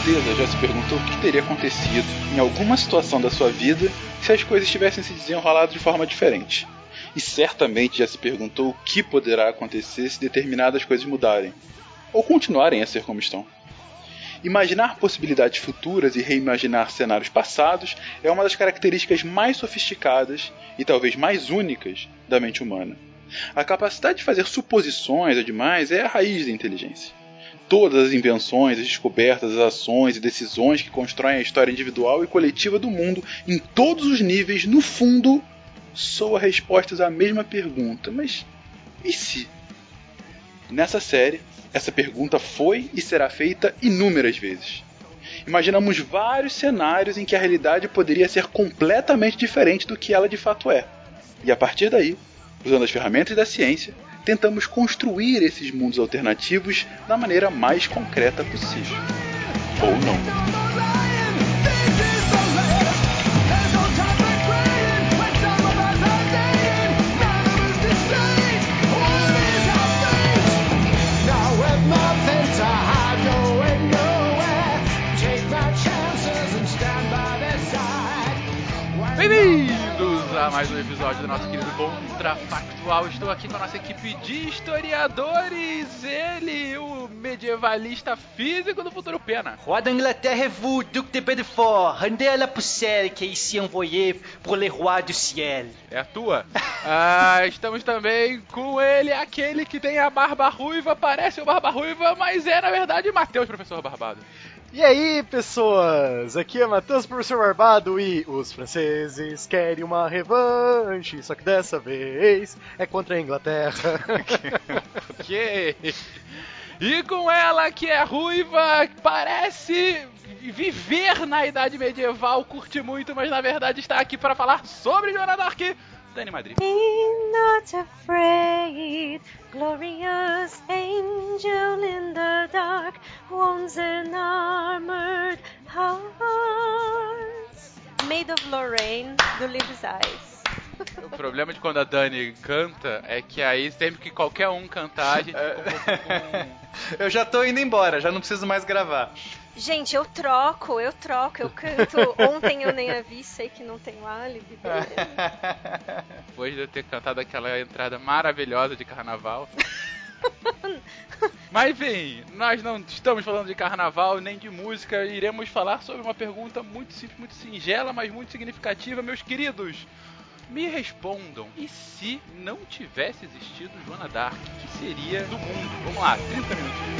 certeza já se perguntou o que teria acontecido em alguma situação da sua vida se as coisas tivessem se desenrolado de forma diferente. E certamente já se perguntou o que poderá acontecer se determinadas coisas mudarem, ou continuarem a ser como estão. Imaginar possibilidades futuras e reimaginar cenários passados é uma das características mais sofisticadas e talvez mais únicas da mente humana. A capacidade de fazer suposições ou demais é a raiz da inteligência. Todas as invenções, as descobertas, as ações e decisões que constroem a história individual e coletiva do mundo em todos os níveis, no fundo, soa respostas à mesma pergunta: mas e se? Nessa série, essa pergunta foi e será feita inúmeras vezes. Imaginamos vários cenários em que a realidade poderia ser completamente diferente do que ela de fato é. E a partir daí, usando as ferramentas da ciência, tentamos construir esses mundos alternativos da maneira mais concreta possível. Ou não. Bem-vindos a mais um episódio do nosso querido Contrafactual. Estou aqui com a nossa equipe de historiadores. Ele, o medievalista físico do futuro Pena. Roi d'Angleterre et vous, duc de Bedford, rendez la poussière que ici envoyé pour les rois du ciel. É a tua? ah, estamos também com ele, aquele que tem a barba ruiva, parece o Barba Ruiva, mas é na verdade Matheus, professor Barbado. E aí, pessoas? Aqui é Matheus, professor Barbado, e os franceses querem uma revanche, só que dessa vez é contra a Inglaterra. ok. E com ela que é ruiva, parece viver na idade medieval, curte muito, mas na verdade está aqui para falar sobre Joana Dark. Dani Madrid. Be not afraid, glorious angel in the dark, wounds an armored heart. Made of Lorraine, do Eyes. O problema de quando a Dani canta é que aí sempre que qualquer um cantar, a gente fica com... Eu já tô indo embora, já não preciso mais gravar. Gente, eu troco, eu troco, eu canto. Ontem eu nem a vi, sei que não tenho álibi. Depois de eu ter cantado aquela entrada maravilhosa de carnaval. Mas enfim, nós não estamos falando de carnaval nem de música, iremos falar sobre uma pergunta muito simples, muito singela, mas muito significativa, meus queridos. Me respondam, e se não tivesse existido Joana Dark, o que seria do mundo? Vamos lá, 30 minutos.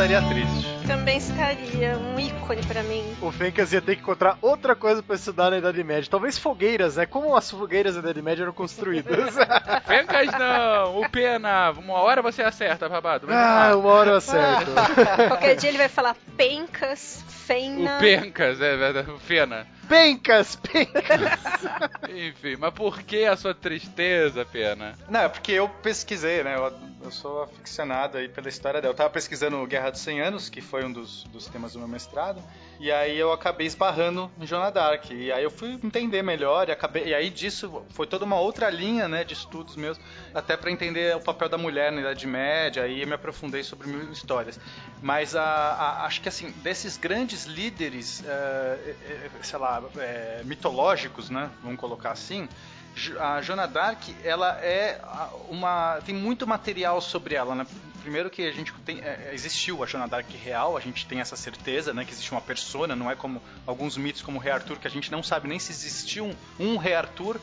Estaria triste. Também estaria um ícone pra mim. o Fencas ia ter que encontrar outra coisa pra estudar na Idade Média. Talvez fogueiras, né? Como as fogueiras da Idade Média eram construídas. Fencas não, o Pena, uma hora você acerta, babado. Mas ah, uma hora eu acerto. Qualquer dia ele vai falar pencas, fena. O Pencas, é verdade, o Fena. Pencas, pencas. Enfim, mas por que a sua tristeza, Pena? Não, é porque eu pesquisei, né? Eu, eu sou aficionado aí pela história dela. Eu tava pesquisando Guerra dos 100 Anos, que foi um dos, dos temas do meu mestrado. E aí eu acabei esbarrando em Joana Dark. E aí eu fui entender melhor e acabei. E aí disso foi toda uma outra linha, né, de estudos meus, até para entender o papel da mulher na Idade Média. Eu me aprofundei sobre mil histórias. Mas a, a- acho que assim, desses grandes líderes, eh, eh, sei lá, eh, mitológicos, né? Vamos colocar assim. A Joana Dark, ela é uma. tem muito material sobre ela, né? Primeiro que a gente tem. é, existiu a Joana Dark real, a gente tem essa certeza, né? Que existe uma persona, não é como alguns mitos como o Rei Arthur, que a gente não sabe nem se existiu um, um Rei Arthur.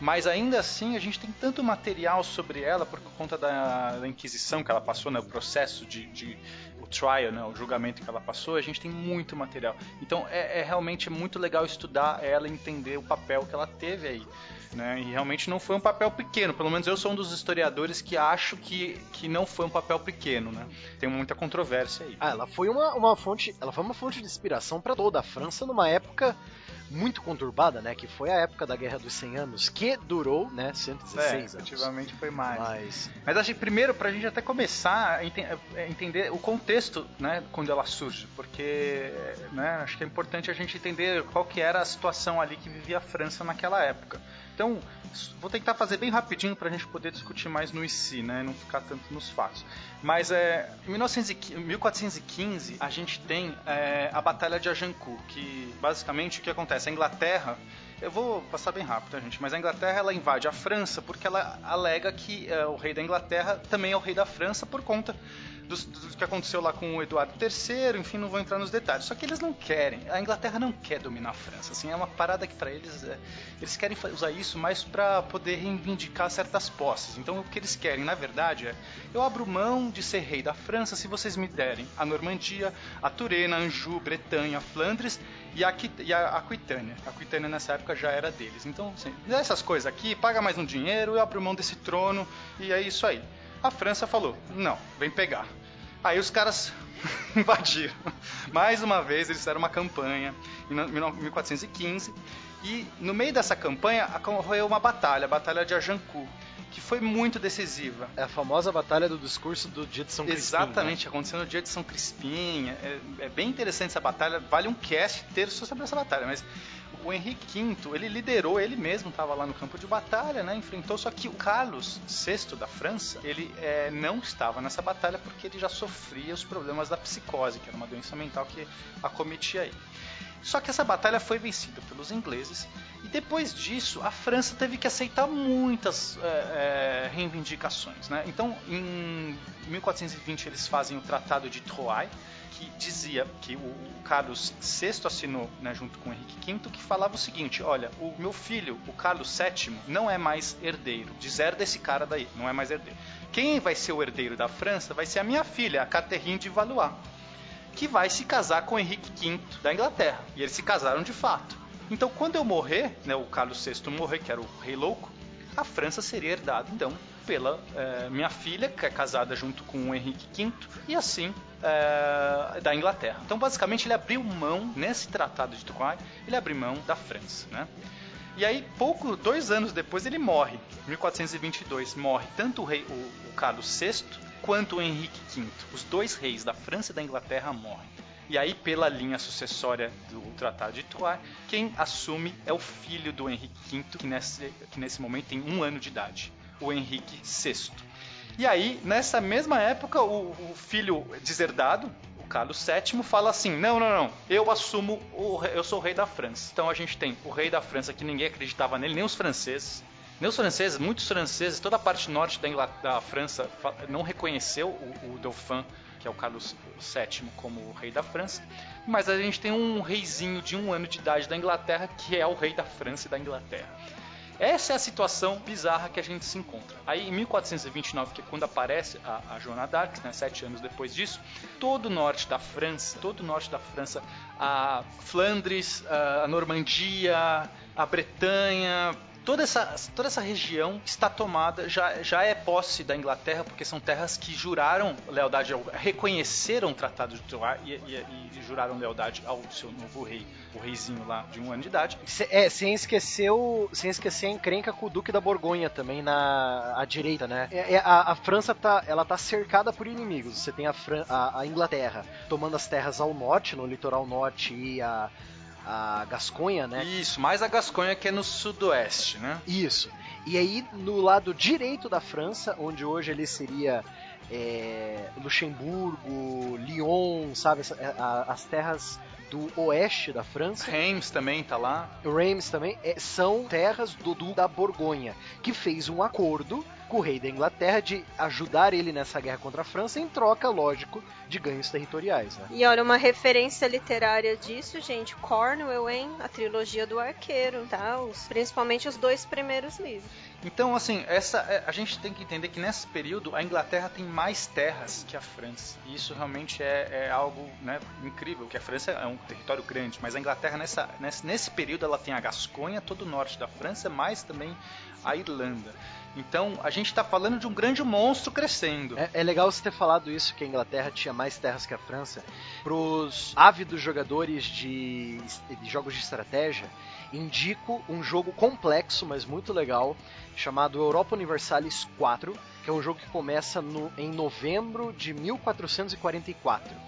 Mas ainda assim, a gente tem tanto material sobre ela por conta da, da Inquisição que ela passou, né? O processo de, de- trial, né? O julgamento que ela passou, a gente tem muito material. Então é, é realmente muito legal estudar ela entender o papel que ela teve aí. Né? E realmente não foi um papel pequeno. Pelo menos eu sou um dos historiadores que acho que, que não foi um papel pequeno, né? Tem muita controvérsia aí. Ah, ela foi uma, uma fonte, ela foi uma fonte de inspiração para toda a França numa época muito conturbada, né, que foi a época da Guerra dos 100 Anos, que durou, né, 116 É, anos. efetivamente foi mais. Mas Mas acho que primeiro, pra gente até começar a a entender o contexto, né, quando ela surge, porque, né, acho que é importante a gente entender qual que era a situação ali que vivia a França naquela época. Então, vou tentar fazer bem rapidinho pra gente poder discutir mais no IC, né, não ficar tanto nos fatos. Mas é, em 1915 1415 a gente tem é, a Batalha de Agincourt, que basicamente o que acontece? A Inglaterra eu vou passar bem rápido, tá, gente? Mas a Inglaterra ela invade a França porque ela alega que é, o rei da Inglaterra também é o rei da França por conta dos- do, que aconteceu lá com o Eduardo III, enfim, não vou entrar nos detalhes. Só que eles não querem, a Inglaterra não quer dominar a França. Assim, é uma parada que para eles é, eles querem usar isso mais para poder reivindicar certas posses. Então o que eles querem, na verdade, é eu abro mão de ser rei da França se vocês me derem a Normandia, a Turena, Anjou, Bretanha, Flandres e a, e a Aquitânia. A Aquitânia nessa época já era deles. Então, assim, essas coisas aqui, paga mais um dinheiro, eu abro mão desse trono e é isso aí. A França falou: não, vem pegar. Aí os caras invadiram. Mais uma vez, eles fizeram uma campanha em no- 1415 e no meio dessa campanha ocorreu uma batalha, a Batalha de Agincourt, que foi muito decisiva. é a famosa batalha do discurso do dia de São Crispim. Exatamente, aconteceu no dia de São Crispim. É, é bem interessante essa batalha. Vale um cast inteiro só sobre essa batalha. Mas o Henrique V, ele liderou, ele mesmo estava lá no campo de batalha, né? Enfrentou. Só que o Carlos VI da França, ele é, não estava nessa batalha porque ele já sofria os problemas da psicose, que era uma doença mental que acometia ele. Só que essa batalha foi vencida pelos ingleses e depois disso a França teve que aceitar muitas é, é, reivindicações. Né? Então, em 1420 eles fazem o Tratado de Troyes, que dizia que o Carlos VI assinou né, junto com Henrique V, que falava o seguinte: olha, o meu filho, o Carlos VII, não é mais herdeiro. Deserda esse cara daí, não é mais herdeiro. Quem vai ser o herdeiro da França vai ser a minha filha, a Catherine de Valois que vai se casar com Henrique V da Inglaterra. E eles se casaram de fato. Então, quando eu morrer, né, o Carlos VI morrer, que era o rei louco, a França seria herdada, então, pela eh, minha filha, que é casada junto com o Henrique V, e assim eh, da Inglaterra. Então, basicamente, ele abriu mão, nesse tratado de Troyes, ele abriu mão da França, né? E aí, pouco, dois anos depois, ele morre. Em 1422, morre tanto o rei, o, o Carlos VI, quanto o Henrique V. Os dois reis da França e da Inglaterra morrem. E aí, pela linha sucessória do Tratado de Troyes, quem assume é o filho do Henrique V, que nesse, que nesse momento tem um ano de idade, o Henrique VI. E aí, nessa mesma época, o, o filho deserdado, o Carlos VII, fala assim: não, não, não, eu assumo, o, eu sou o rei da França. Então a gente tem o rei da França que ninguém acreditava nele, nem os franceses. Nem os franceses, muitos franceses, toda a parte norte da, da França não reconheceu o, o Dauphin, que é o Carlos VII, como o rei da França. Mas a gente tem um reizinho de um ano de idade da Inglaterra, que é o rei da França e da Inglaterra. Essa é a situação bizarra que a gente se encontra. Aí, em 1429, que é quando aparece a, a Joana d'Arc, né, sete anos depois disso, todo o norte da França, todo o norte da França, a Flandres, a a Normandia, a Bretanha, toda essa, toda essa região está tomada, já, já é posse da Inglaterra, porque são terras que juraram lealdade, ao, reconheceram o Tratado de Troyes e, e- e juraram lealdade ao seu novo rei, o reizinho lá de um ano de idade. É, sem esquecer, o, sem esquecer a encrenca com o Duque da Borgonha também na à direita, né? É- é- a, a França tá, ela tá cercada por inimigos. Você tem a, Fran- a, a Inglaterra tomando as terras ao norte, no litoral norte e a, a Gasconha, né? Isso, mais a Gasconha que é no sudoeste, né? Isso. E aí, no lado direito da França, onde hoje ele seria é, Luxemburgo, Lyon, sabe? as terras do oeste da França. Reims também tá lá. Reims também, é, são terras do Duque da Borgonha, que fez um acordo com o rei da Inglaterra de ajudar ele nessa guerra contra a França em troca, lógico, de ganhos territoriais, né? E olha, uma referência literária disso, gente, Cornwell, hein? A trilogia do arqueiro, tá? Os, principalmente os dois primeiros livros. Então, assim, essa é, a gente tem que entender que nesse período a Inglaterra tem mais terras que a França. E isso realmente é, é algo né, incrível, que a França é um território grande, mas a Inglaterra nessa, nesse, nesse período ela tem a Gasconha, todo o norte da França, mais também a Irlanda. Então a gente está falando de um grande monstro crescendo. É, é, legal você ter falado isso, que a Inglaterra tinha mais terras que a França. Para os ávidos jogadores de, de jogos de estratégia, indico um jogo complexo, mas muito legal, chamado Europa Universalis 4, que é um jogo que começa no, em novembro de 1444.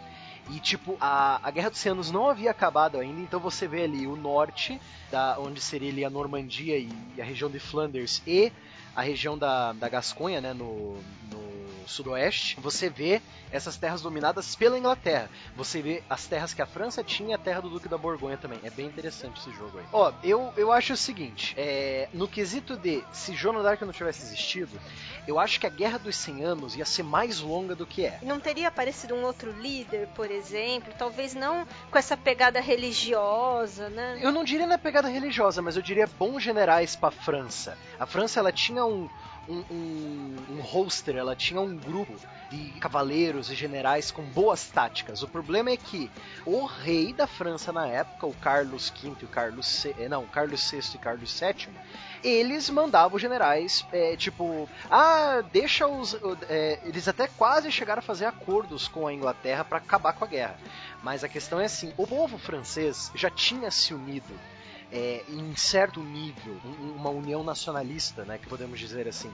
E, tipo, a, a Guerra dos Oceanos não havia acabado ainda, então você vê ali o norte, da, onde seria ali a Normandia e a região de Flanders e a região da, da Gasconha, né, no, no sudoeste, você vê essas terras dominadas pela Inglaterra. Você vê as terras que a França tinha e a terra do Duque da Borgonha também. É bem interessante esse jogo aí. Ó, eu, eu acho o seguinte, é, no quesito de se Joana d'Arc não tivesse existido, eu acho que a Guerra dos 100 Anos ia ser mais longa do que é. Não teria aparecido um outro líder, por exemplo? Talvez não com essa pegada religiosa, né? Eu não diria na pegada religiosa, mas eu diria bons generais para a França. A França ela tinha um, um, um, um roster, ela tinha um grupo de cavaleiros e generais com boas táticas. O problema é que o rei da França na época, o Carlos V e o Carlos VI, não, Carlos VI e Carlos VII, eles mandavam os generais, é, tipo, ah, deixa os. É, eles até quase chegaram a fazer acordos com a Inglaterra para acabar com a guerra. Mas a questão é assim: o povo francês já tinha se unido é, em certo nível, uma união nacionalista, né, que podemos dizer assim,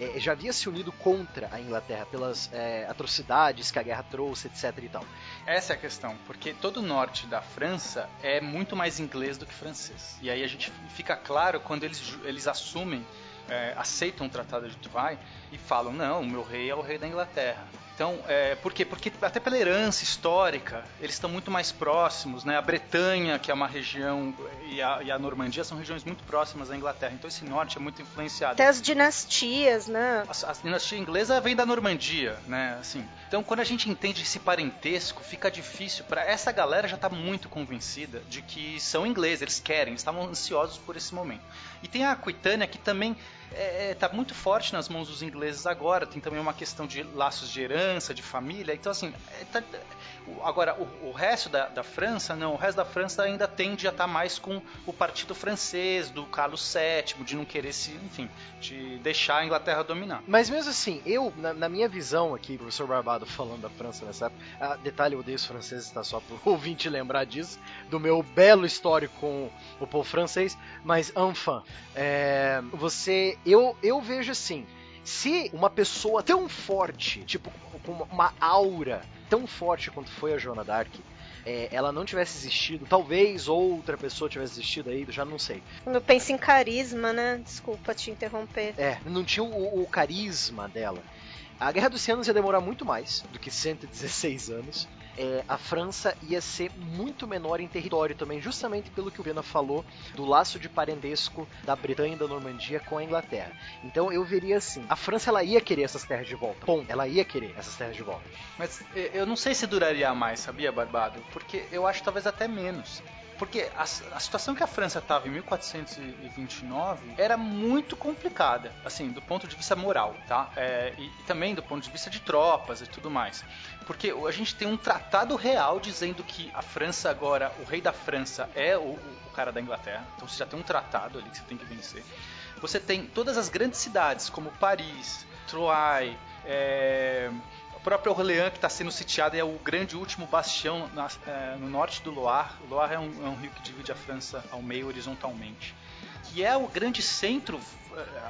é, já havia se unido contra a Inglaterra pelas é, atrocidades que a guerra trouxe, etc. e tal. Essa é a questão, porque todo o norte da França é muito mais inglês do que francês. E aí a gente fica claro quando eles, eles assumem é, aceitam o Tratado de Troyes e falam: não, o meu rei é o rei da Inglaterra. Então, é, por quê? Porque até pela herança histórica, eles estão muito mais próximos, né? A Bretanha, que é uma região, e a, e a Normandia são regiões muito próximas à Inglaterra. Então, esse norte é muito influenciado. Até as dinastias, né? A, a dinastia inglesa vem da Normandia, né? Assim, então, quando a gente entende esse parentesco, fica difícil para essa galera já está muito convencida de que são ingleses, eles querem, estavam ansiosos por esse momento. E tem a Aquitânia que também está é, é tá muito forte nas mãos dos ingleses agora. Tem também uma questão de laços de herança, de família. Então, assim, é, tá, agora o, o resto da, da, França, não. O resto da França ainda tende a estar tá mais com o partido francês, do Carlos VII, de não querer se, enfim, de deixar a Inglaterra dominar. Mas mesmo assim, eu, na, na minha visão aqui, professor Barbado falando da França nessa época, ah, detalhe, eu odeio os franceses, tá só pro ouvinte lembrar disso, do meu belo histórico com o povo francês, mas enfim, é, você eu, eu vejo assim, se uma pessoa tão forte, tipo, com uma aura tão forte quanto foi a Joana Dark, é, ela não tivesse existido, talvez outra pessoa tivesse existido aí, já não sei. Eu penso em carisma, né? Desculpa te interromper. É, não tinha o, o carisma dela. A Guerra dos Anos ia demorar muito mais do que 116 anos é, a França ia ser muito menor em território também, justamente pelo que o Pena falou do laço de parentesco da Bretanha e da Normandia com a Inglaterra. Então eu veria assim, a França ela ia querer essas terras de volta. Bom, ela ia querer essas terras de volta. Mas eu não sei se duraria mais, sabia, Barbado? Porque eu acho talvez até menos. Porque a, a, situação que a França estava em 1429 era muito complicada, assim, do ponto de vista moral, tá? É, e, e, também do ponto de vista de tropas e tudo mais. Porque a gente tem um tratado real dizendo que a França agora, o rei da França é o, o cara da Inglaterra. Então você já tem um tratado ali que você tem que vencer. Você tem todas as grandes cidades, como Paris, Troyes, é, próprio Orleans, que está sendo sitiado, é o grande último bastião na, é, no norte do Loire. O Loire é um, é um, rio que divide a França ao meio horizontalmente. Que é o grande centro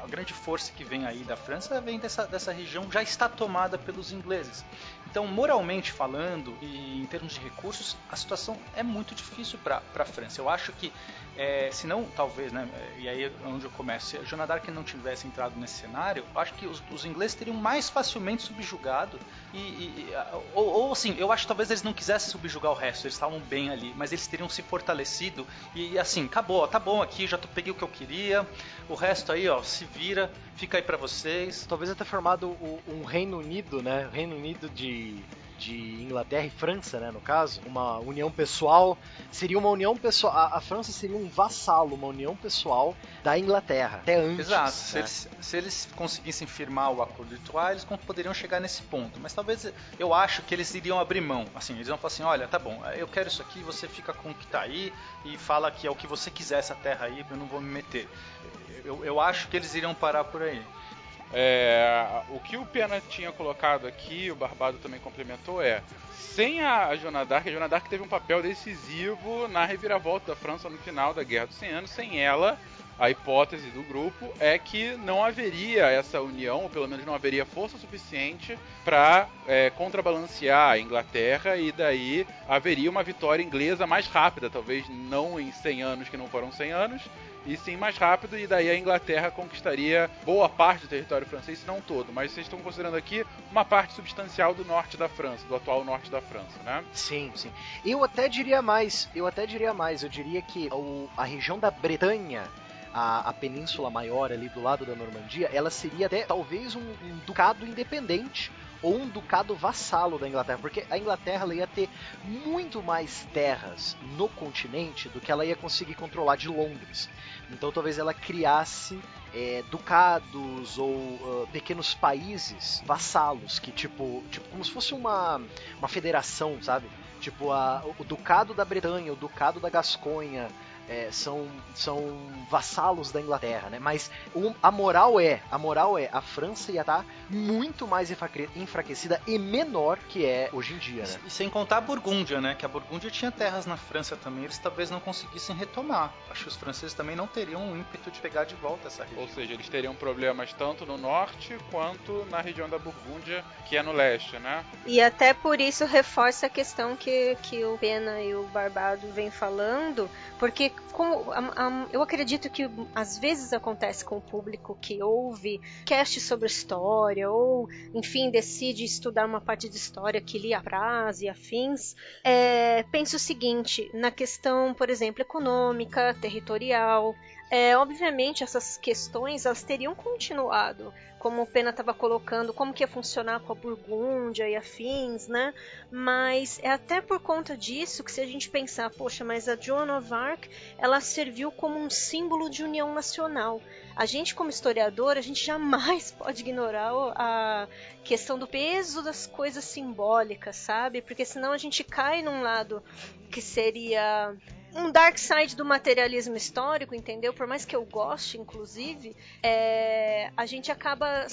a grande força que vem aí da França vem dessa, dessa região já está tomada pelos ingleses. Então, moralmente falando e em termos de recursos, a situação é muito difícil para a França. Eu acho que, é, se não, talvez, né, e aí é onde eu começo, se a Joana não tivesse entrado nesse cenário, eu acho que os, os ingleses teriam mais facilmente subjugado e, e ou, ou, assim, eu acho que talvez eles não quisessem subjugar o resto, eles estavam bem ali, mas eles teriam se fortalecido e assim, acabou, tá bom aqui, já peguei o que eu queria, o resto aí, ó, se vira, fica aí para vocês. Talvez até formado um Reino Unido, né? Reino Unido de de Inglaterra e França, né, no caso, uma união pessoal, seria uma união pessoal, a, a, França seria um vassalo, uma união pessoal da Inglaterra, até antes. Exato, né? se, eles, se, eles, conseguissem firmar o acordo de Troyes, eles poderiam chegar nesse ponto, mas talvez, eu acho que eles iriam abrir mão, assim, eles vão falar assim, olha, tá bom, eu quero isso aqui, você fica com o que tá aí e fala que é o que você quiser essa terra aí, eu não vou me meter. Eu, eu acho que eles iriam parar por aí. É, o que o Pena tinha colocado aqui, o Barbado também complementou, é sem a Joana d'Arc, a Joana d'Arc teve um papel decisivo na reviravolta da França no final da Guerra dos 100 Anos. Sem ela, a hipótese do grupo é que não haveria essa união, ou pelo menos não haveria força suficiente para é, contrabalancear a Inglaterra e daí haveria uma vitória inglesa mais rápida, talvez não em 100 anos que não foram 100 anos, e sim mais rápido, e daí a Inglaterra conquistaria boa parte do território francês, se não todo. Mas vocês estão considerando aqui uma parte substancial do norte da França, do atual norte da França, né? Sim, sim. Eu até diria mais, eu até diria mais, eu diria que o, a região da Bretanha a, a, península maior ali do lado da Normandia, ela seria até talvez um, um ducado independente ou um ducado vassalo da Inglaterra, porque a Inglaterra ia ter muito mais terras no continente do que ela ia conseguir controlar de Londres. Então talvez ela criasse é, ducados ou uh, pequenos países vassalos que tipo, tipo como se fosse uma, uma federação, sabe? Tipo a, o ducado da Bretanha, o ducado da Gasconha, é, são, são vassalos da Inglaterra, né? Mas um, a moral é, a moral é, a França ia estar muito mais enfraquecida e menor que é hoje em dia, né? E sem contar a Burgúndia, né? Que a Burgúndia tinha terras na França também, eles talvez não conseguissem retomar. Acho que os franceses também não teriam um ímpeto de pegar de volta essa região. Ou seja, eles teriam problemas tanto no norte quanto na região da Burgúndia, que é no leste, né? E até por isso reforça a questão que, que o Pena e o Barbado vêm falando, porque como, eu acredito que às vezes acontece com o público que ouve cast sobre história ou, enfim, decide estudar uma parte de história que lhe apraz e afins, é, pensa o seguinte, na questão, por exemplo, econômica, territorial, é, obviamente essas questões elas teriam continuado como o Pena estava colocando, como que ia funcionar com a Burgúndia e afins, né? Mas é até por conta disso que se a gente pensar, poxa, mas a Joan of Arc, ela serviu como um símbolo de união nacional. A gente como historiador, a gente jamais pode ignorar a questão do peso das coisas simbólicas, sabe? Porque senão a gente cai num lado que seria um dark side do materialismo histórico, entendeu? Por mais que eu goste, inclusive, é, a gente acaba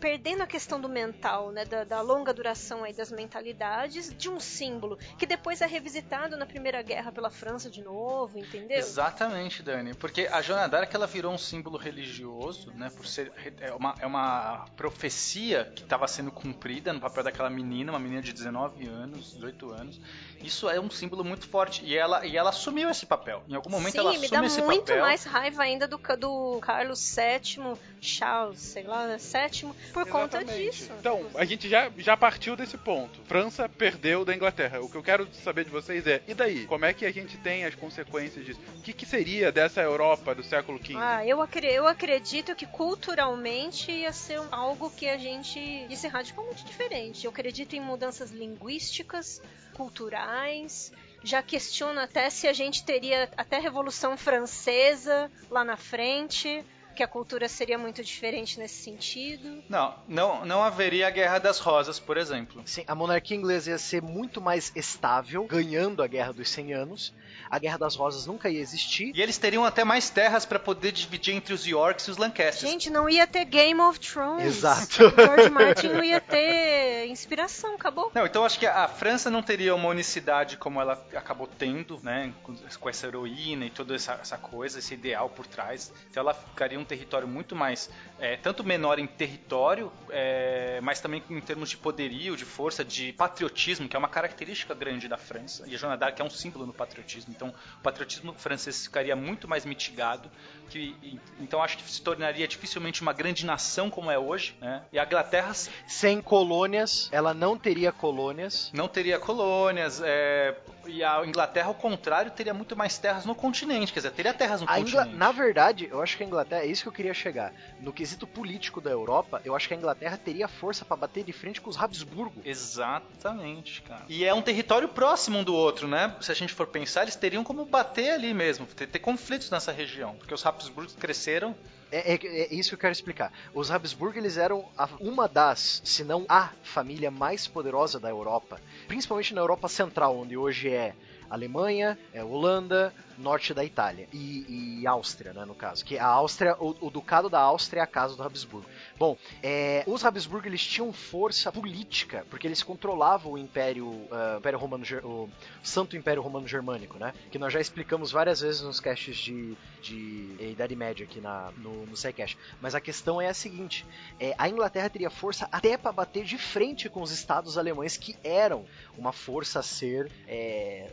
perdendo a questão do mental, né? Da, da, longa duração aí das mentalidades de um símbolo que depois é revisitado na Primeira Guerra pela França de novo, entendeu? Exatamente, Dani. Porque a Joana d'Arc ela virou um símbolo religioso, né? Por ser é uma, é uma profecia que estava sendo cumprida no papel daquela menina, uma menina de 19 anos, 18 anos. Isso é um símbolo muito forte e ela e ela assume assumiu esse papel. Em algum momento Sim, ela assume esse papel. Sim, me dá muito mais raiva ainda do, do Carlos VII, Charles, sei lá, sétimo, por Exatamente. conta disso. Então, a gente já, já partiu desse ponto. França perdeu da Inglaterra. O que eu quero saber de vocês é, e daí? Como é que a gente tem as consequências disso? O que, que seria dessa Europa do século XV? Ah, eu, acredito, eu acredito que culturalmente ia ser algo que a gente ia ser radicalmente diferente. Eu acredito em mudanças linguísticas, culturais, já questiono até se a gente teria até Revolução Francesa lá na frente que a cultura seria muito diferente nesse sentido. Não, não, não haveria a Guerra das Rosas, por exemplo. Sim, a monarquia inglesa ia ser muito mais estável, ganhando a Guerra dos 100 Anos. A Guerra das Rosas nunca ia existir. E eles teriam até mais terras para poder dividir entre os Yorks e os Lancasters. Gente, não ia ter Game of Thrones. Exato. O George Martin não ia ter inspiração, acabou. Não, então acho que a França não teria uma unicidade como ela acabou tendo, né? Com, essa heroína e toda essa, essa, coisa, esse ideal por trás. Então ela ficaria um território muito mais, é, tanto menor em território, é, mas também em termos de poderio, de força, de patriotismo, que é uma característica grande da França. E a Joana d'Arc é um símbolo no patriotismo. Então o patriotismo francês ficaria muito mais mitigado. Que, então acho que se tornaria dificilmente uma grande nação como é hoje, né? E a Inglaterra sem colônias, ela não teria colônias. Não teria colônias, é... e a Inglaterra, ao contrário, teria muito mais terras no continente, quer dizer, teria terras no a continente. Ingl... Na verdade, eu acho que a Inglaterra, é isso que eu queria chegar. No quesito político da Europa, eu acho que a Inglaterra teria força para bater de frente com os Habsburgo. Exatamente, cara. E é um território próximo um do outro, né? Se a gente for pensar, eles teriam como bater ali mesmo, ter, ter conflitos nessa região, porque os Habsburgos cresceram é, é, é, isso que eu quero explicar. Os Habsburgo eles eram a, uma das, se não a família mais poderosa da Europa, principalmente na Europa Central, onde hoje é Alemanha, é Holanda, norte da Itália e, e, Áustria, né, no caso. Que a Áustria, o, o, Ducado da Áustria é a casa do Habsburgo. Bom, é, os Habsburgo eles tinham força política porque eles controlavam o Império, uh, Império Romano, o Santo Império Romano Germânico, né? Que nós já explicamos várias vezes nos casts de, de Idade Média aqui na, no, no SciCast. Mas a questão é a seguinte: é, a Inglaterra teria força até para bater de frente com os estados alemães que eram uma força a ser é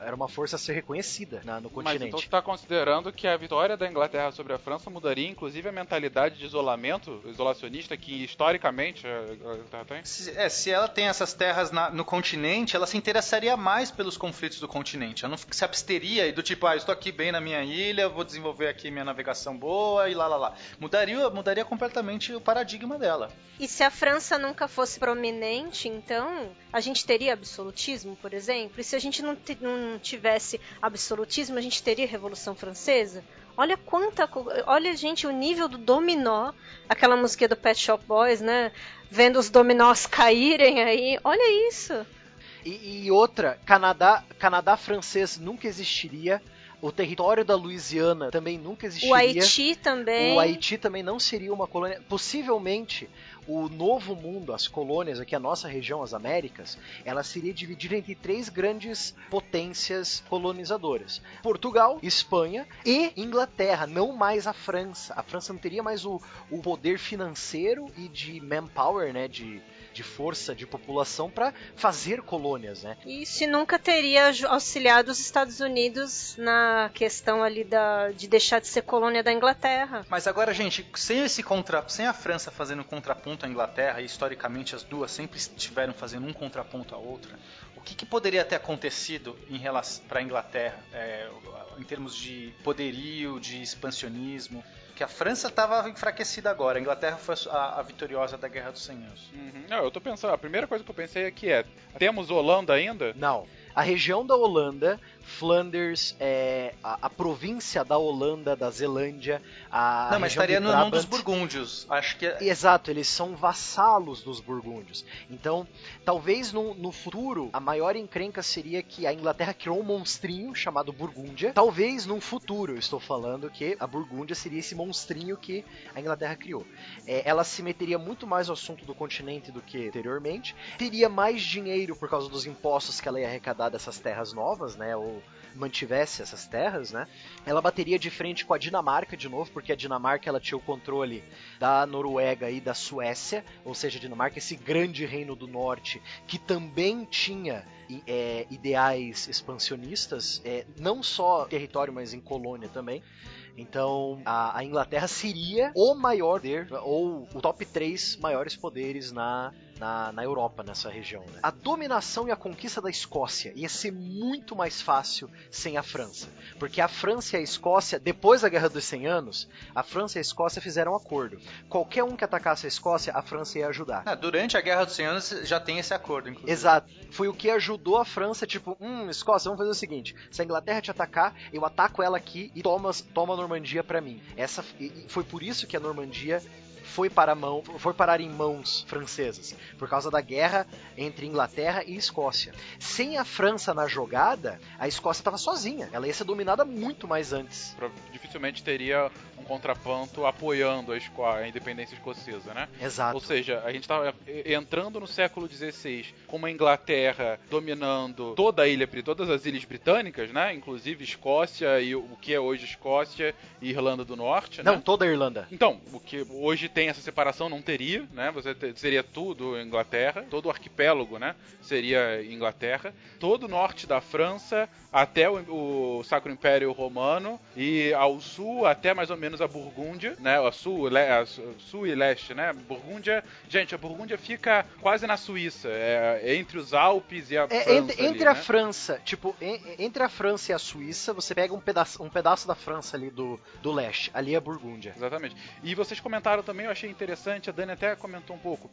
era uma força a ser reconhecida na, no continente. Mas então você está considerando que a vitória da Inglaterra sobre a França mudaria inclusive a mentalidade de isolamento, isolacionista que historicamente a Inglaterra tem? Se, é, se ela tem essas terras na, no continente, ela se interessaria mais pelos conflitos do continente. Ela não se absteria e do tipo, ah, estou aqui bem na minha ilha, vou desenvolver aqui minha navegação boa e lá lá lá. Mudaria, mudaria completamente o paradigma dela. E se a França nunca fosse prominente, então a gente teria absolutismo, por exemplo? E se a gente não, não tivesse absolutismo, a gente teria Revolução Francesa? Olha quanta. Olha, gente, o nível do dominó. Aquela música do Pet Shop Boys, né? Vendo os dominós caírem aí. Olha isso. E, e outra, Canadá, Canadá francês nunca existiria o território da Louisiana também nunca existiria. O Haiti também. O Haiti também não seria uma colônia. Possivelmente, o novo mundo, as colônias aqui, a nossa região, as Américas, ela seria dividida entre três grandes potências colonizadoras: Portugal, Espanha e Inglaterra, não mais a França. A França não teria mais o, o poder financeiro e de manpower, né, de de força de população para fazer colônias, né? E se nunca teria auxiliado os Estados Unidos na questão ali da, de deixar de ser colônia da Inglaterra. Mas agora, gente, sem esse contra, sem a França fazendo um contraponto à Inglaterra, e historicamente as duas sempre estiveram fazendo um contraponto à outra, o que, que poderia ter acontecido em relação para a Inglaterra, é, em termos de poderio, de expansionismo? Que a França estava enfraquecida agora, a Inglaterra foi a, a, vitoriosa da Guerra dos 100 Anos. Uhum. Não, eu tô pensando, a primeira coisa que eu pensei aqui é, temos Holanda ainda? Não. A região da Holanda Flanders, é, a, a, província da Holanda, da Zelândia, a Não, mas estaria no nome dos burgúndios. Acho que é... Exato, eles são vassalos dos burgúndios. Então, talvez no, no futuro a maior encrenca seria que a Inglaterra criou um monstrinho chamado Burgúndia. Talvez no futuro, eu estou falando que a Burgúndia seria esse monstrinho que a Inglaterra criou. É, ela se meteria muito mais no assunto do continente do que anteriormente. Teria mais dinheiro por causa dos impostos que ela ia arrecadar dessas terras novas, né? Ou mantivesse essas terras, né? Ela bateria de frente com a Dinamarca de novo, porque a Dinamarca ela tinha o controle da Noruega e da Suécia, ou seja, a Dinamarca esse grande reino do norte que também tinha é, ideais expansionistas, é, não só território, mas em colônia também. Então, a, a, Inglaterra seria o maior poder, ou o top 3 maiores poderes na na, na Europa, nessa região. Né? A dominação e a conquista da Escócia ia ser muito mais fácil sem a França. Porque a França e a Escócia, depois da Guerra dos 100 Anos, a França e a Escócia fizeram um acordo. Qualquer um que atacasse a Escócia, a França ia ajudar. Ah, durante a Guerra dos 100 Anos já tem esse acordo, inclusive. Exato. Foi o que ajudou a França, tipo, hum, Escócia, vamos fazer o seguinte: se a Inglaterra te atacar, eu ataco ela aqui e toma, toma Normandia para mim. Essa foi por isso que a Normandia foi, para mão, foi parar em mãos francesas, por causa da guerra entre Inglaterra e Escócia. Sem a França na jogada, a Escócia estava sozinha. Ela ia ser dominada muito mais antes. Dificilmente teria um contraponto apoiando a, esco- a independência escocesa, né? Exato. Ou seja, a gente estava entrando no século XVI com uma Inglaterra dominando toda a ilha, todas as ilhas britânicas, né? Inclusive Escócia e o que é hoje Escócia e Irlanda do Norte, Não, né? toda a Irlanda. Então, o que hoje tem essa separação não teria, né? Você te- seria tudo Inglaterra, todo o arquipélago, né? Seria Inglaterra, todo o norte da França até o, o Sacro Império Romano e ao sul até mais ou menos a Burgúndia, né? A sul, le, a su- sul e leste, né? Burgúndia, gente, a Burgúndia fica quase na Suíça, é, entre os Alpes e a É, França. entre, ali, entre a né? França, tipo, en- entre a França e a Suíça, você pega um pedaço, um pedaço da França ali do, do leste. Ali é a Burgúndia. Exatamente. E vocês comentaram também, eu achei interessante, a Dani até comentou um pouco.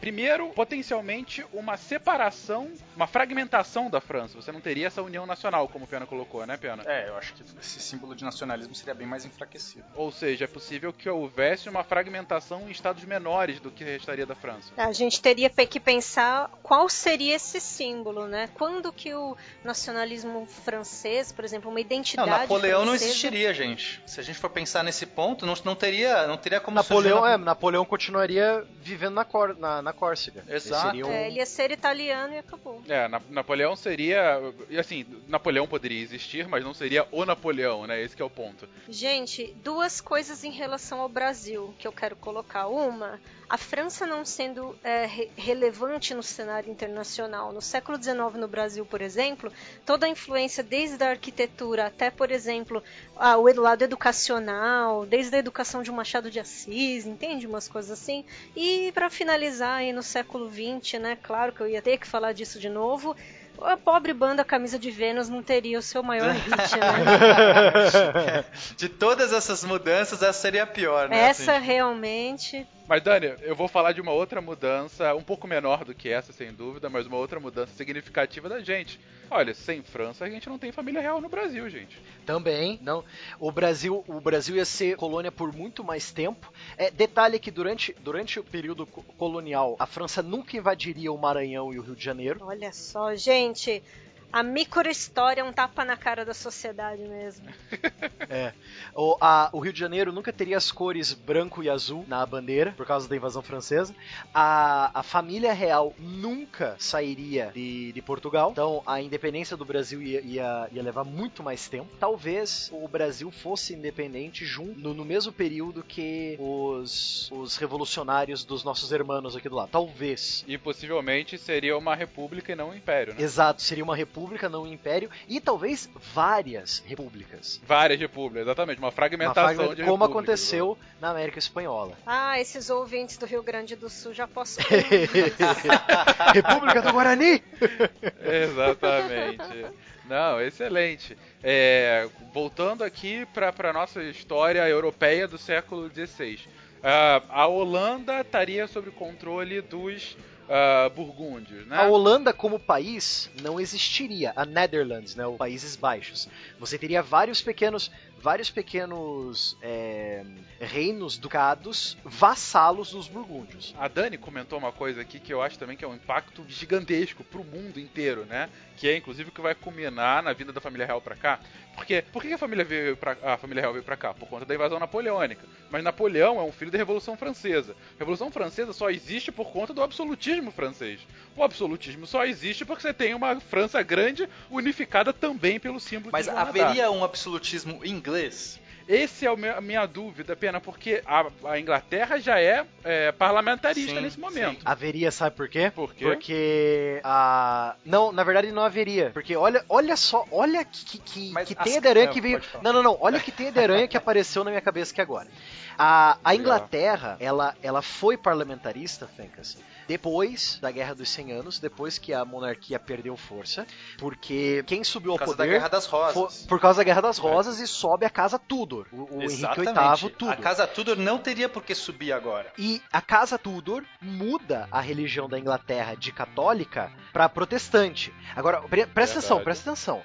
Primeiro, potencialmente uma separação, uma fragmentação da França. Você não teria essa união nacional, como o Pena colocou, né, Pena? É, eu acho que esse símbolo de nacionalismo seria bem mais enfraquecido. Ou seja, é possível que houvesse uma fragmentação em estados menores do que restaria da França. A gente teria que pensar qual seria esse símbolo, né? Quando que o nacionalismo francês, por exemplo, uma Não, identidade Napoleão não francesa- existiria, gente. Se a gente for pensar nesse ponto, não, não teria, não teria como surgir Napoleão, uma- é, Napoleão continuaria vivendo na, Cor, na, na Córcega. Ele Exato. seria um- É, ele ia ser italiano e acabou. É, Na- Napoleão seria. E assim, Napoleão poderia existir, mas não seria o Napoleão, né? Esse que é o ponto. Gente, duas coisas em relação ao Brasil que eu quero colocar. Uma, a França não sendo é, re- relevante no cenário internacional. No século XIX no Brasil, por exemplo, toda a influência desde a arquitetura até, por exemplo, ah, o lado educacional, desde a educação de um Machado de Assis, entende? Umas coisas assim. E para finalizar aí no século XX, né? Claro que eu ia ter que falar disso de novo. A pobre banda Camisa de Vênus não teria o seu maior hit, né? De todas essas mudanças, essa seria a pior, né? Essa assim? realmente. Mas, Dani, eu vou falar de uma outra mudança, um pouco menor do que essa, sem dúvida, mas uma outra mudança significativa da gente. Olha, sem França a gente não tem família real no Brasil, gente. Também, não. O Brasil, o Brasil ia ser colônia por muito mais tempo. É, detalhe que durante, durante o período co- colonial, a França nunca invadiria o Maranhão e o Rio de Janeiro. Olha só, gente. A microhistória é um tapa na cara da sociedade mesmo. É. O, a- o Rio de Janeiro nunca teria as cores branco e azul na bandeira, por causa da invasão francesa. A, a família real nunca sairia de, de Portugal. Então a independência do Brasil ia, ia, ia levar muito mais tempo. Talvez o Brasil fosse independente junto, no, no mesmo período que os, os revolucionários dos nossos irmãos aqui do lado. Talvez. E possivelmente seria uma república e não um império, né? Exato, seria uma república, não um império, e talvez várias repúblicas. Várias repúblicas, exatamente, uma Uma fragmentação fragmenta- de como aconteceu na América Espanhola. Ah, esses ouvintes do Rio Grande do Sul já posso. República do Guarani! Exatamente. Não, excelente. É, voltando aqui para a nossa história europeia do século XVI. Ah, a Holanda estaria sob o controle dos ah, burgúndios, né? A Holanda como país não existiria, a Netherlands, né, os Países Baixos. Você teria vários pequenos, vários pequenos é, reinos ducados vassalos dos burgúndios. A Dani comentou uma coisa aqui que eu acho também que é um impacto gigantesco pro mundo inteiro, né? Que é inclusive o que vai culminar na vinda da família real pra cá. Porque por que a família veio pra, a família real veio pra cá? Por conta da invasão napoleônica. Mas Napoleão é um filho da Revolução Francesa. A Revolução Francesa só existe por conta do absolutismo francês. O absolutismo só existe porque você tem uma França grande unificada também pelo símbolo Mas de d'Arc. haveria um absolutismo inglês? Esse é o meu- a minha dúvida, pena, porque a, a Inglaterra já é, é, parlamentarista Sim, nesse momento. Haveria, sabe por quê? Por quê? Porque a não, na verdade não haveria, porque olha, olha só, olha que que, que, Mas que as- teia de aranha não, que veio. Não, não, não, olha que teia de aranha que apareceu na minha cabeça aqui agora. A, a Inglaterra, ela, ela foi parlamentarista, Fencas, depois da Guerra dos 100 Anos, depois que a monarquia perdeu força, porque quem subiu ao Por causa poder da Guerra das Rosas. foi- por causa da Guerra das Rosas e sobe a casa Tudor, o, o Henrique. VIII Tudor. A Casa Tudor não teria por que subir agora. E a Casa Tudor muda a religião da Inglaterra de católica para protestante. Agora, pre- presta atenção, Verdade. presta atenção.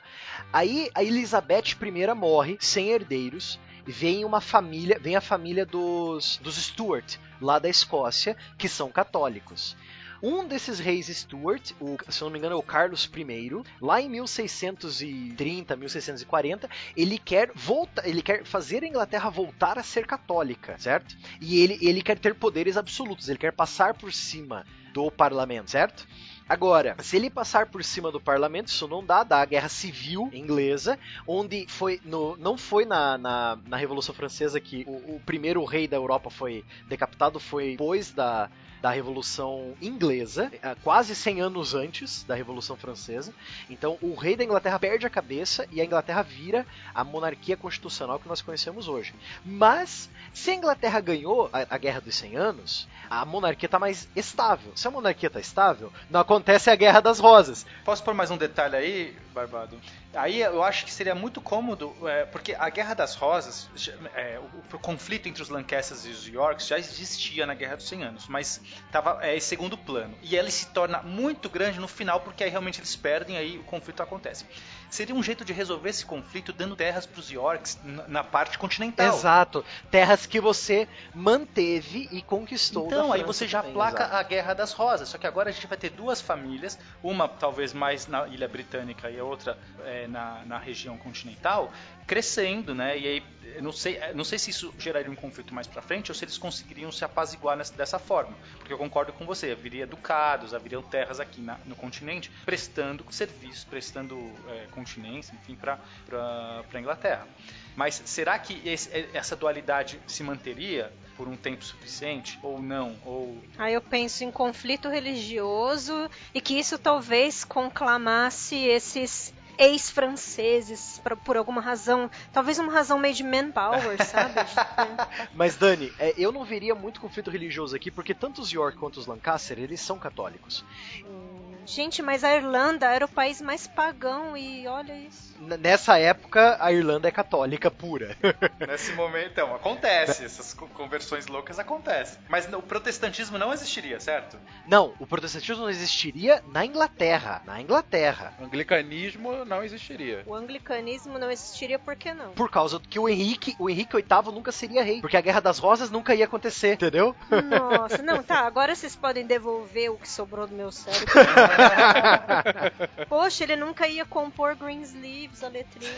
Aí a Elizabeth I morre sem herdeiros vem uma família, vem a família dos, dos Stuart, lá da Escócia, que são católicos. Um desses reis Stuart, o, se não me engano é o Carlos I, lá em 1630, 1640, ele quer voltar, ele quer fazer a Inglaterra voltar a ser católica, certo? E ele, ele quer ter poderes absolutos, ele quer passar por cima do parlamento, certo? Agora, se ele passar por cima do parlamento, isso não dá, dá a guerra civil inglesa, onde foi no, não foi na, na, na Revolução Francesa que o, o primeiro rei da Europa foi decapitado, foi depois da, da Revolução Inglesa, eh, quase 100 anos antes da Revolução Francesa. Então, o rei da Inglaterra perde a cabeça e a Inglaterra vira a monarquia constitucional que nós conhecemos hoje. Mas, se a Inglaterra ganhou a, a Guerra dos 100 Anos, a monarquia está mais estável. Se a monarquia está estável, não acontece a Guerra das Rosas. Posso pôr mais um detalhe aí, Barbado? Aí eu acho que seria muito cômodo, é, porque a Guerra das Rosas, é, o, o, conflito entre os Lancasters e os Yorks já existia na Guerra dos 100 Anos, mas estava é, em segundo plano. E ele se torna muito grande no final, porque aí realmente eles perdem, aí o conflito acontece. Seria um jeito de resolver esse conflito dando terras para os Yorks na, parte continental. Exato. Terras que você manteve e conquistou. Então, aí você já também, placa exato. a Guerra das Rosas. Só que agora a gente vai ter duas famílias, uma talvez mais na Ilha Britânica e a outra é, na, na região continental, crescendo, né? E aí, não sei, não sei se isso geraria um conflito mais para frente ou se eles conseguiriam se apaziguar nessa, dessa forma. Porque eu concordo com você, haveria ducados, haveriam terras aqui na, no continente prestando serviço, prestando é, continência, enfim, para a Inglaterra. Mas será que esse, essa dualidade se manteria por um tempo suficiente ou não? Ou Aí eu penso em conflito religioso e que isso talvez conclamasse esses ex-franceses por alguma razão, talvez uma razão meio de manpower, sabe? Mas Dani, é, eu não veria muito conflito religioso aqui, porque tanto os York quanto os Lancaster, eles são católicos. Hum, gente, mas a Irlanda era o país mais pagão e olha isso. Nessa época, a Irlanda é católica pura. Nesse momento, então, acontece, essas conversões loucas acontecem. Mas o protestantismo não existiria, certo? Não, o protestantismo não existiria na Inglaterra. Na Inglaterra. O anglicanismo não existiria. O anglicanismo não existiria por que não? Por causa que o Henrique, o Henrique VIII nunca seria rei, porque a Guerra das Rosas nunca ia acontecer, entendeu? Nossa, não, tá, agora vocês podem devolver o que sobrou do meu cérebro. Poxa, ele nunca ia compor Greensleeves, a letrinha.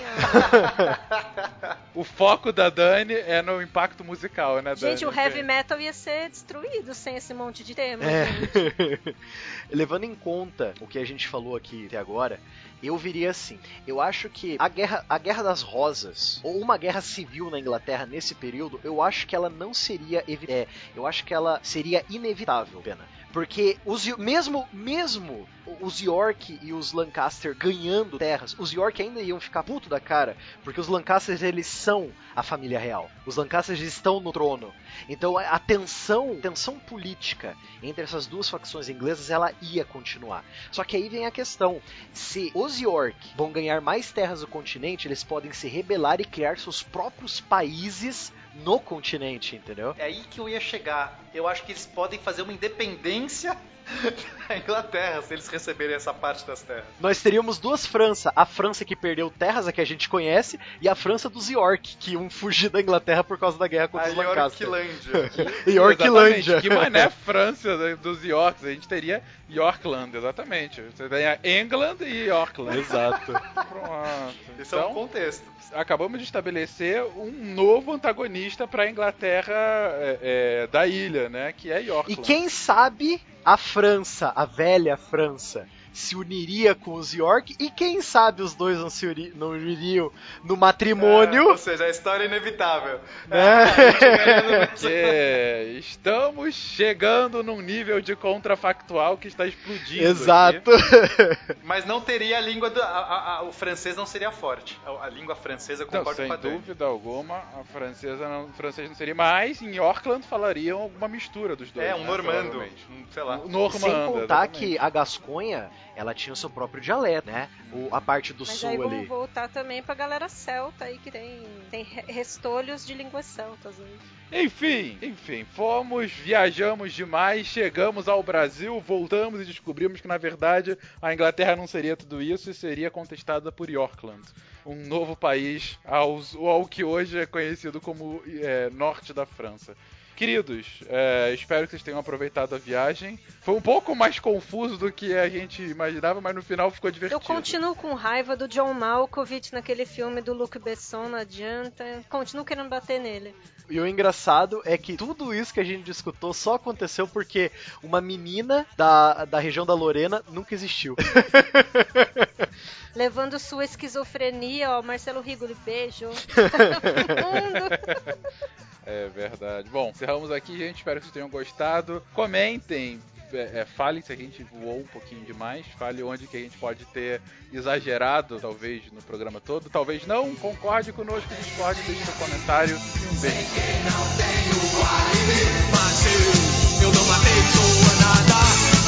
o foco da Dani é no impacto musical, né, Dani? Gente, o heavy metal ia ser destruído sem esse monte de tema. É. Levando em conta o que a gente falou aqui até agora, eu viria assim. Eu acho que a guerra, a guerra das rosas, ou uma guerra civil na Inglaterra nesse período, eu acho que ela não seria é, eu acho que ela seria inevitável, pena. Porque os, mesmo, mesmo os York e os Lancaster ganhando terras, os York ainda iam ficar puto da cara, porque os Lancasters eles são a família real. Os Lancasters estão no trono. Então a tensão, tensão política entre essas duas facções inglesas, ela ia continuar. Só que aí vem a questão, se os York vão ganhar mais terras do continente, eles podem se rebelar e criar seus próprios países no continente, entendeu? É aí que eu ia chegar. Eu acho que eles podem fazer uma independência da Inglaterra se eles receberem essa parte das terras. Nós teríamos duas Franças: a França que perdeu terras, a que a gente conhece, e a França dos York, que iam fugir da Inglaterra por causa da guerra contra a os Lancaster. Yorklândia. Yorklândia. Que mané França dos Yorks? A gente teria Yorkland, exatamente. Você tem England e Yorkland. Exato. Pronto. Esse então, é um contexto. Acabamos de estabelecer um novo antagonista para a Inglaterra é, é, da ilha, né? Que é Yorkland. E quem sabe a França, a velha França, se uniria com os York e quem sabe os dois não se uni, não uniriam no matrimônio. É, ou seja, a história é inevitável. É. É, estamos chegando num nível de contrafactual que está explodindo. Exato. Mas não teria a língua do, a, a, o francês não seria forte. A, a língua francesa concordo não, com a Sem dúvida alguma, a francesa não, o francês não seria. Mas em Auckland falariam alguma mistura dos dois. É, um né, normando, sei lá. Normando, Sem contar exatamente. que a Gasconha ela tinha o seu próprio dialeto, né? O, a parte do Mas sul aí vamos ali. voltar também pra galera celta aí que tem, tem re- restolhos de línguas celtas aí. Enfim, enfim, fomos, viajamos demais, chegamos ao Brasil, voltamos e descobrimos que na verdade a Inglaterra não seria tudo isso e seria contestada por Yorkland, um novo país ao, ao que hoje é conhecido como é, norte da França. Queridos, é, espero que vocês tenham aproveitado a viagem. Foi um pouco mais confuso do que a gente imaginava, mas no final ficou divertido. Eu continuo com raiva do John Malkovich naquele filme do Luc Besson, não adianta. Continuo querendo bater nele. E o engraçado é que tudo isso que a gente discutou só aconteceu porque uma menina da, da região da Lorena nunca existiu. Levando sua esquizofrenia, ó, Marcelo Rigoli, beijo. É verdade. Bom, encerramos aqui, gente. Espero que vocês tenham gostado. Comentem, é, é, fale se a gente voou um pouquinho demais, fale onde que a gente pode ter exagerado, talvez, no programa todo, talvez não, concorde conosco, discorde, deixe seu comentário e um beijo. Eu não matei sua nada.